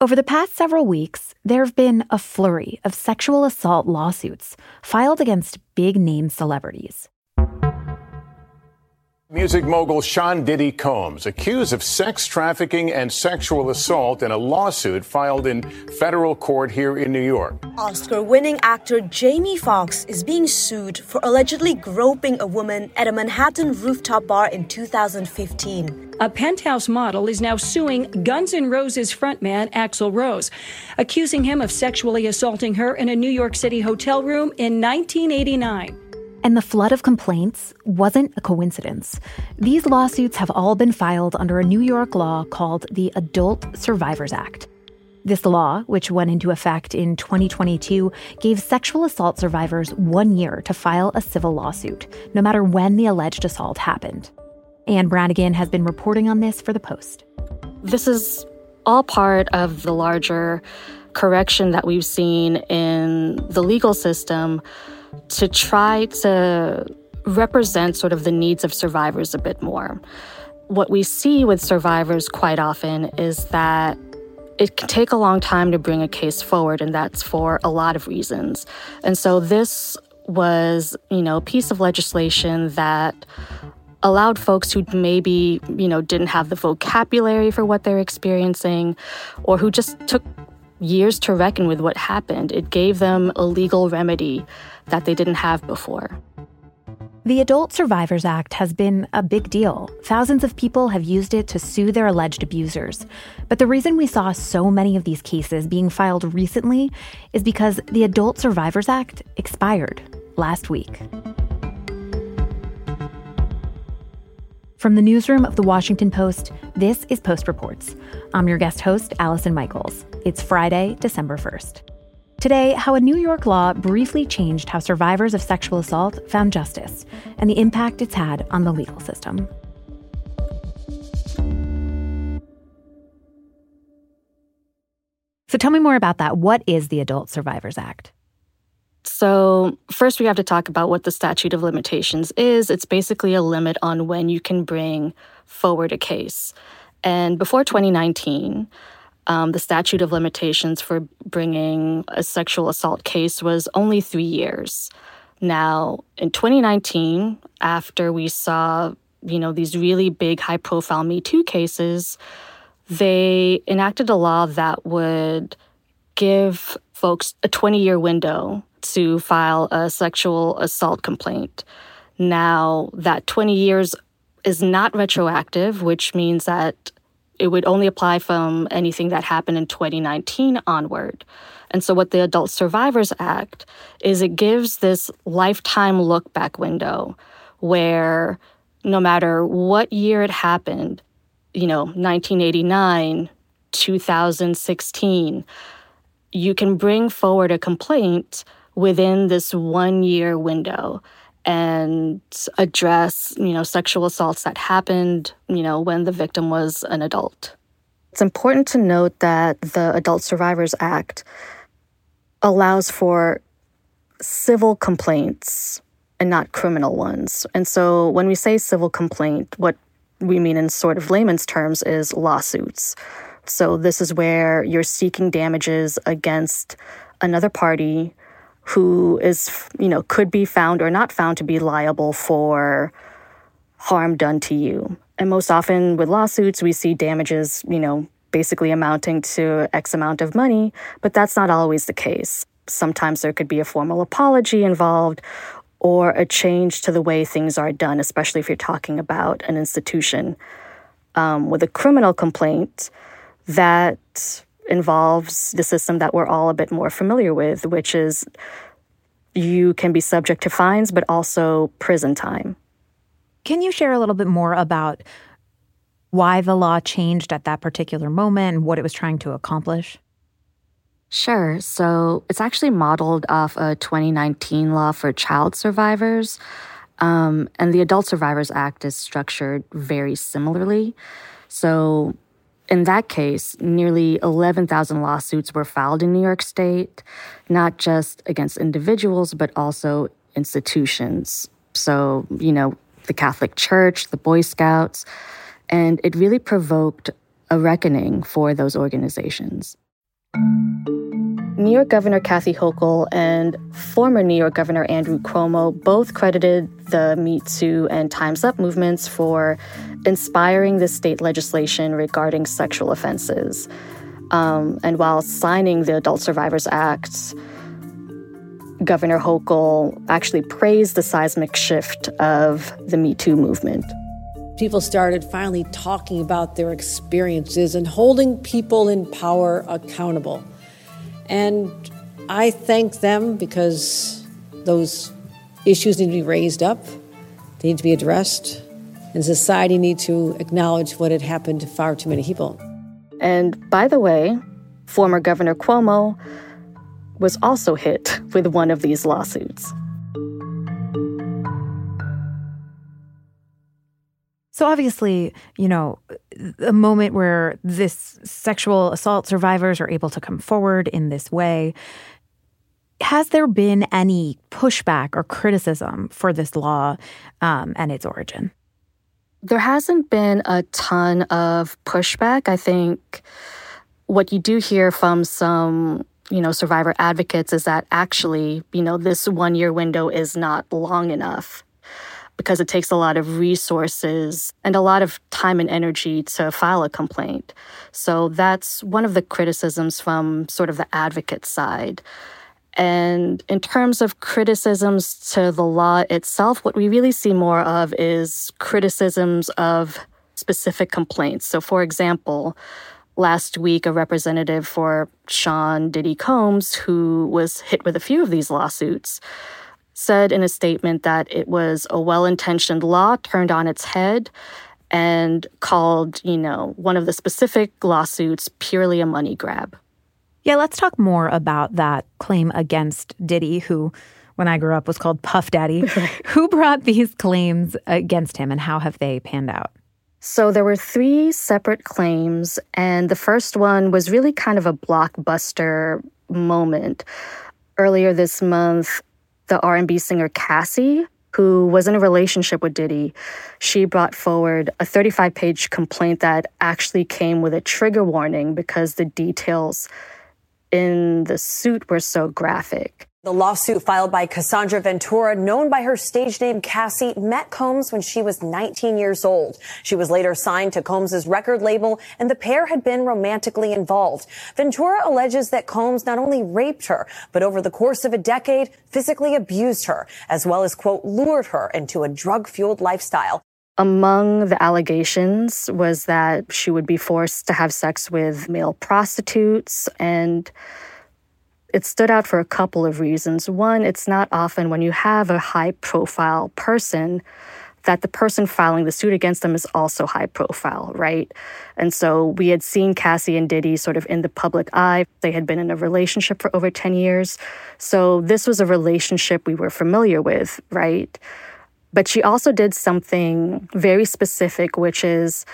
Over the past several weeks, there have been a flurry of sexual assault lawsuits filed against big name celebrities. Music mogul Sean Diddy Combs accused of sex trafficking and sexual assault in a lawsuit filed in federal court here in New York. Oscar winning actor Jamie Foxx is being sued for allegedly groping a woman at a Manhattan rooftop bar in 2015. A penthouse model is now suing Guns N' Roses frontman Axl Rose, accusing him of sexually assaulting her in a New York City hotel room in 1989. And the flood of complaints wasn't a coincidence. These lawsuits have all been filed under a New York law called the Adult Survivors Act. This law, which went into effect in 2022, gave sexual assault survivors one year to file a civil lawsuit, no matter when the alleged assault happened. Anne Branigin has been reporting on this for The Post. This is all part of the larger correction that we've seen in the legal system to try to represent sort of the needs of survivors a bit more. What we see with survivors quite often is that it can take a long time to bring a case forward, and that's for a lot of reasons. And so this was, you know, a piece of legislation that allowed folks who maybe, you know, didn't have the vocabulary for what they're experiencing or who just took years to reckon with what happened. It gave them a legal remedy that they didn't have before. The Adult Survivors Act has been a big deal. Thousands of people have used it to sue their alleged abusers. But the reason we saw so many of these cases being filed recently is because the Adult Survivors Act expired last week. From the newsroom of the Washington Post, this is Post Reports. I'm your guest host, Allison Michaels. It's Friday, December 1st. Today, how a New York law briefly changed how survivors of sexual assault found justice and the impact it's had on the legal system. So tell me more about that. What is the Adult Survivors Act? So, first, we have to talk about what the statute of limitations is. It's basically a limit on when you can bring forward a case. And before 2019, um, the statute of limitations for bringing a sexual assault case was only three years. Now, in 2019, after we saw, you know, these really big, high-profile Me Too cases, they enacted a law that would give folks a 20-year window to file a sexual assault complaint. Now, that 20 years is not retroactive, which means that it would only apply from anything that happened in 2019 onward. And so, what the Adult Survivors Act is, it gives this lifetime look back window where no matter what year it happened, you know, 1989, 2016, you can bring forward a complaint within this one year window and address, you know, sexual assaults that happened, you know, when the victim was an adult. It's important to note that the Adult Survivors Act allows for civil complaints and not criminal ones. And so when we say civil complaint, what we mean in sort of layman's terms is lawsuits. So this is where you're seeking damages against another party who is, you know, could be found or not found to be liable for harm done to you. And most often with lawsuits, we see damages, you know, basically amounting to X amount of money, but that's not always the case. Sometimes there could be a formal apology involved or a change to the way things are done, especially if you're talking about an institution. Um, with a criminal complaint, that involves the system that we're all a bit more familiar with, which is you can be subject to fines, but also prison time. Can you share a little bit more about why the law changed at that particular moment and what it was trying to accomplish? Sure. So it's actually modeled off a 2019 law for child survivors. Um, and the Adult Survivors Act is structured very similarly. So in that case, nearly 11,000 lawsuits were filed in New York State, not just against individuals, but also institutions. So, you know, the Catholic Church, the Boy Scouts, and it really provoked a reckoning for those organizations. New York Governor Kathy Hochul and former New York Governor Andrew Cuomo both credited the Me Too and Time's Up movements for inspiring the state legislation regarding sexual offenses. Um, and while signing the Adult Survivors Act, Governor Hochul actually praised the seismic shift of the Me Too movement. People started finally talking about their experiences and holding people in power accountable. And I thank them because those issues need to be raised up, they need to be addressed, and society needs to acknowledge what had happened to far too many people. And by the way, former Governor Cuomo was also hit with one of these lawsuits. So obviously, you know, a moment where this sexual assault survivors are able to come forward in this way. Has there been any pushback or criticism for this law um, and its origin? There hasn't been a ton of pushback. I think what you do hear from some you know survivor advocates is that actually you know this one year window is not long enough because it takes a lot of resources and a lot of time and energy to file a complaint. So that's one of the criticisms from sort of the advocate side. And in terms of criticisms to the law itself, what we really see more of is criticisms of specific complaints. So, for example, last week, a representative for Sean Diddy Combs, who was hit with a few of these lawsuits, said in a statement that it was a well intentioned law turned on its head and called, you know, one of the specific lawsuits purely a money grab. Yeah, let's talk more about that claim against Diddy, who, when I grew up, was called Puff Daddy. who brought these claims against him and how have they panned out? So there were three separate claims, and the first one was really kind of a blockbuster moment. Earlier this month, the R&B singer Cassie, who was in a relationship with Diddy, she brought forward a 35-page complaint that actually came with a trigger warning because the details in the suit were so graphic. The lawsuit filed by Cassandra Ventura, known by her stage name Cassie, met Combs when she was 19 years old. She was later signed to Combs's record label, and the pair had been romantically involved. Ventura alleges that Combs not only raped her, but over the course of a decade, physically abused her, as well as, quote, lured her into a drug fueled lifestyle. Among the allegations was that she would be forced to have sex with male prostitutes and it stood out for a couple of reasons. One, it's not often when you have a high profile person that the person filing the suit against them is also high profile, right? And so we had seen Cassie and Diddy sort of in the public eye. They had been in a relationship for over 10 years. So this was a relationship we were familiar with, right? But she also did something very specific, which is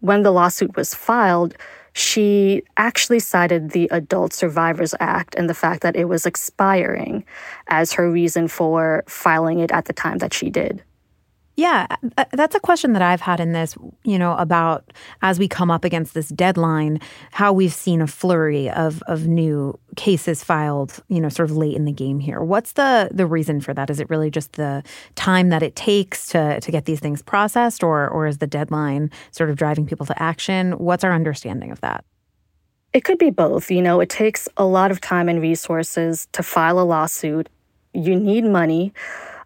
when the lawsuit was filed, she actually cited the Adult Survivors Act and the fact that it was expiring as her reason for filing it at the time that she did. Yeah, uh, that's a question that I've had in this, you know, about as we come up against this deadline, how we've seen a flurry of of new cases filed, you know, sort of late in the game here. What's the the reason for that? Is it really just the time that it takes to to get these things processed or or is the deadline sort of driving people to action? What's our understanding of that? It could be both. You know, it takes a lot of time and resources to file a lawsuit. You need money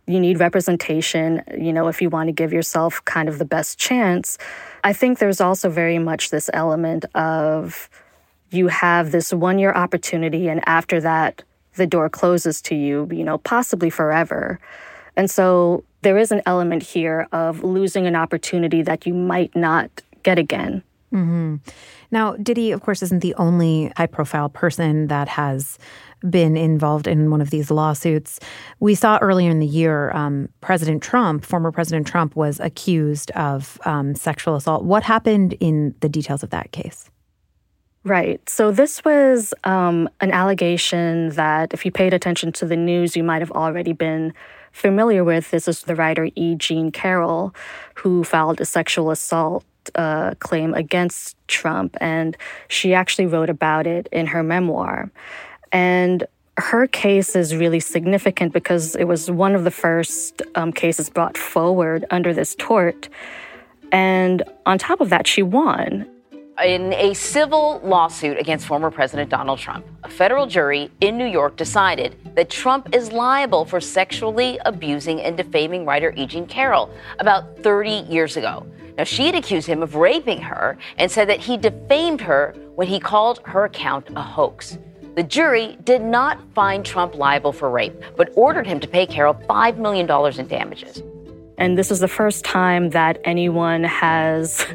you need representation, you know, if you want to give yourself kind of the best chance. I think there's also very much this element of you have this one year opportunity, and after that, the door closes to you, you know, possibly forever. And so there is an element here of losing an opportunity that you might not get again. Mm-hmm. Now, Diddy, of course, isn't the only high profile person that has been involved in one of these lawsuits. We saw earlier in the year um, President Trump, former President Trump, was accused of um, sexual assault. What happened in the details of that case? Right. So this was um, an allegation that, if you paid attention to the news, you might have already been familiar with. This is the writer E. Jean Carroll, who filed a sexual assault uh, claim against Trump, and she actually wrote about it in her memoir. And her case is really significant because it was one of the first um, cases brought forward under this tort. And on top of that, she won. In a civil lawsuit against former President Donald Trump, a federal jury in New York decided that Trump is liable for sexually abusing and defaming writer E. Jean Carroll about 30 years ago. Now, she had accused him of raping her and said that he defamed her when he called her account a hoax. The jury did not find Trump liable for rape, but ordered him to pay Carroll $5 million in damages. And this is the first time that anyone has,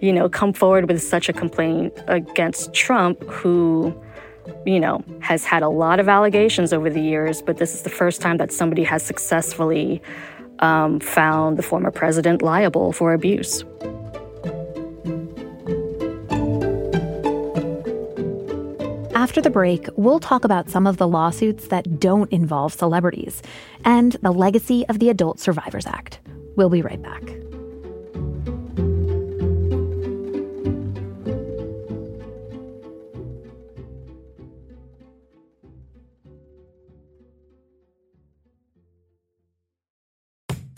you know, come forward with such a complaint against Trump, who, you know, has had a lot of allegations over the years, but this is the first time that somebody has successfully um, found the former president liable for abuse. After the break, we'll talk about some of the lawsuits that don't involve celebrities and the legacy of the Adult Survivors Act. We'll be right back.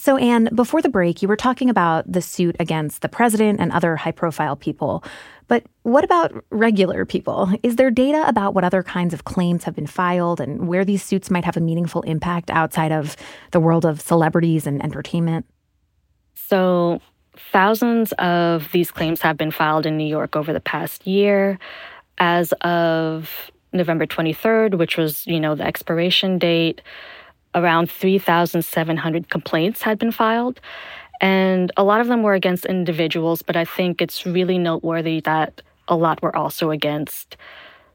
So, Anne, before the break, you were talking about the suit against the president and other high profile people. But what about regular people? Is there data about what other kinds of claims have been filed and where these suits might have a meaningful impact outside of the world of celebrities and entertainment? So, thousands of these claims have been filed in New York over the past year. As of November 23rd, which was, you know, the expiration date, around 3,700 complaints had been filed. And a lot of them were against individuals, but I think it's really noteworthy that a lot were also against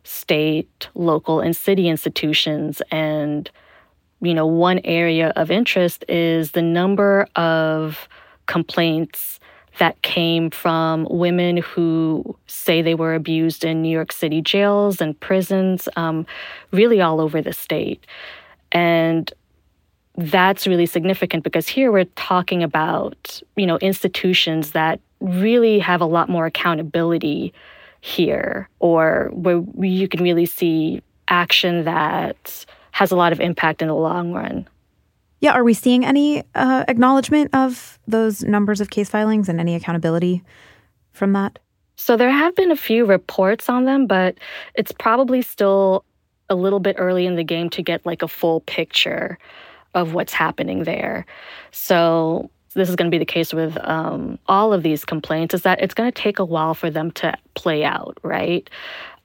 state, local, and city institutions. And, you know, one area of interest is the number of complaints that came from women who say they were abused in New York City jails and prisons, um, really all over the state. And that's really significant because here we're talking about you know institutions that really have a lot more accountability here or where you can really see action that has a lot of impact in the long run. Yeah are we seeing any uh, acknowledgement of those numbers of case filings and any accountability from that? So there have been a few reports on them but it's probably still a little bit early in the game to get like a full picture of what's happening there. So this is going to be the case with um, all of these complaints is that it's going to take a while for them to play out, right?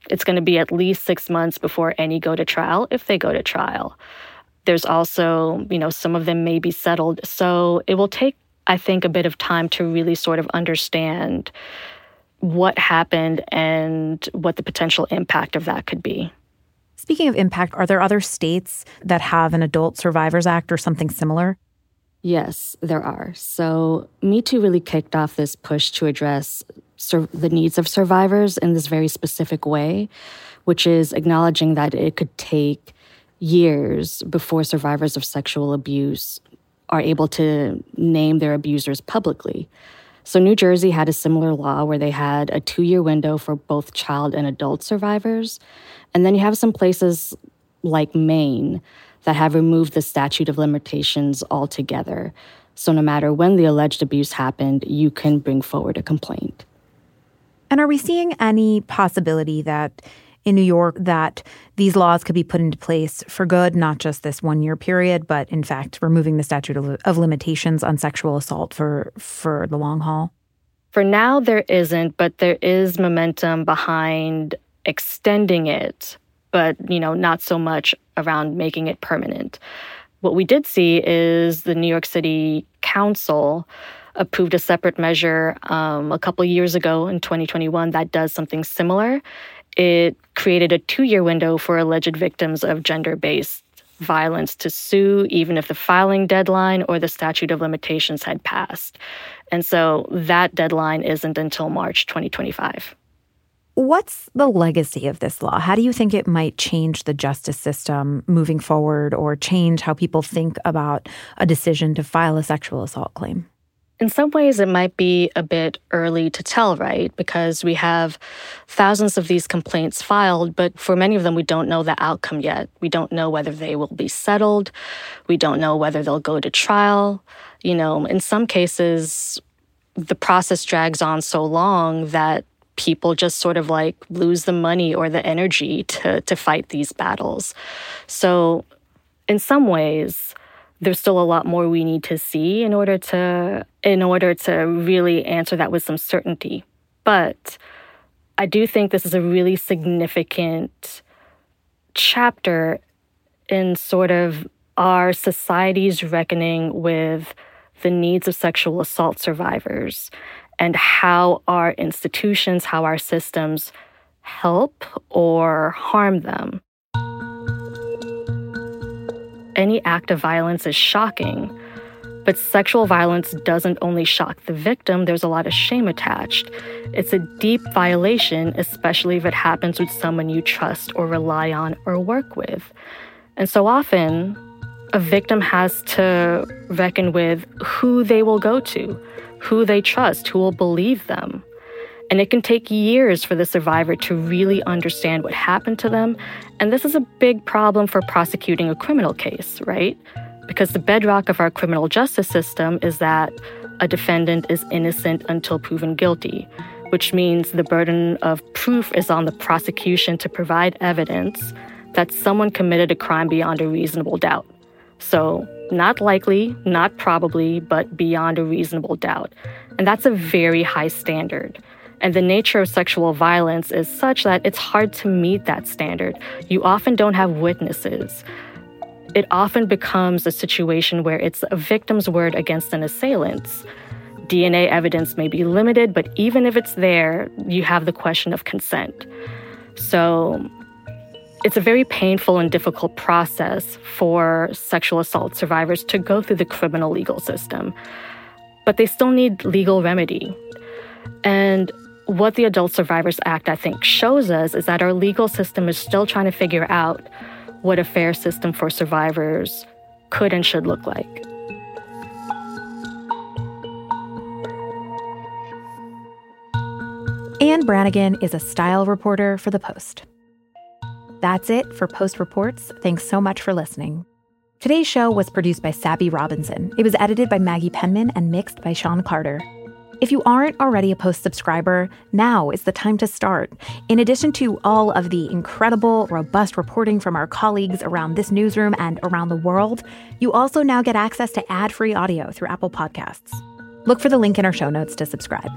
It's going to be at least six months before any go to trial, if they go to trial. There's also, you know, some of them may be settled. So it will take, I think, a bit of time to really sort of understand what happened and what the potential impact of that could be. Speaking of impact, are there other states that have an Adult Survivors Act or something similar? Yes, there are. So, Me Too really kicked off this push to address sur- the needs of survivors in this very specific way, which is acknowledging that it could take years before survivors of sexual abuse are able to name their abusers publicly. So, New Jersey had a similar law where they had a two year window for both child and adult survivors. And then you have some places like Maine, that have removed the statute of limitations altogether. So no matter when the alleged abuse happened, you can bring forward a complaint. And are we seeing any possibility that in New York that these laws could be put into place for good, not just this one year period, but in fact removing the statute of, limitations on sexual assault for for the long haul? For now, there isn't, but there is momentum behind extending it, but you know, not so much around making it permanent. What we did see is the New York City Council approved a separate measure um, a couple years ago in 2021 that does something similar. It created a two year window for alleged victims of gender based violence to sue, even if the filing deadline or the statute of limitations had passed. And so that deadline isn't until March 2025. What's the legacy of this law? How do you think it might change the justice system moving forward or change how people think about a decision to file a sexual assault claim? In some ways, it might be a bit early to tell, right? Because we have thousands of these complaints filed, but for many of them, we don't know the outcome yet. We don't know whether they will be settled. We don't know whether they'll go to trial. You know, in some cases, the process drags on so long that people just sort of like lose the money or the energy to, to fight these battles. So, in some ways, there's still a lot more we need to see in order to in order to really answer that with some certainty. But I do think this is a really significant chapter in sort of our society's reckoning with the needs of sexual assault survivors and how our institutions, how our systems help or harm them any act of violence is shocking. But sexual violence doesn't only shock the victim, there's a lot of shame attached. It's a deep violation, especially if it happens with someone you trust or rely on or work with. And so often, a victim has to reckon with who they will go to, who they trust, who will believe them. And it can take years for the survivor to really understand what happened to them. And this is a big problem for prosecuting a criminal case, right? Because the bedrock of our criminal justice system is that a defendant is innocent until proven guilty, which means the burden of proof is on the prosecution to provide evidence that someone committed a crime beyond a reasonable doubt. So, not likely, not probably, but beyond a reasonable doubt. And that's a very high standard. And the nature of sexual violence is such that it's hard to meet that standard. You often don't have witnesses. It often becomes a situation where it's a victim's word against an assailant's. DNA evidence may be limited, but even if it's there, you have the question of consent. So it's a very painful and difficult process for sexual assault survivors to go through the criminal legal system. But they still need legal remedy. And what the Adult Survivors Act, I think, shows us is that our legal system is still trying to figure out what a fair system for survivors could and should look like. Anne Branigin is a style reporter for The Post. That's it for Post Reports. Thanks so much for listening. Today's show was produced by Sabby Robinson. It was edited by Maggie Penman and mixed by Sean Carter. If you aren't already a Post subscriber, now is the time to start. In addition to all of the incredible, robust reporting from our colleagues around this newsroom and around the world, you also now get access to ad free audio through Apple Podcasts. Look for the link in our show notes to subscribe.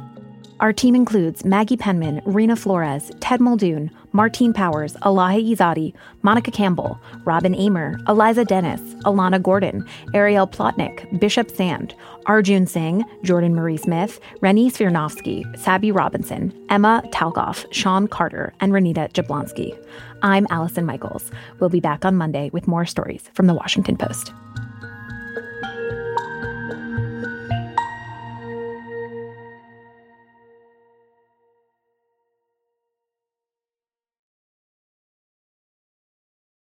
Our team includes Maggie Penman, Reena Flores, Ted Muldoon, Martine Powers, Elahe Izadi, Monica Campbell, Robin Amer, Eliza Dennis, Alana Gordon, Ariel Plotnick, Bishop Sand, Arjun Singh, Jordan Marie Smith, Rennie Svirnovskiy, Sabby Robinson, Emma Talkoff, Sean Carter, and Renita Jablonski. I'm Allison Michaels. We'll be back on Monday with more stories from the Washington Post.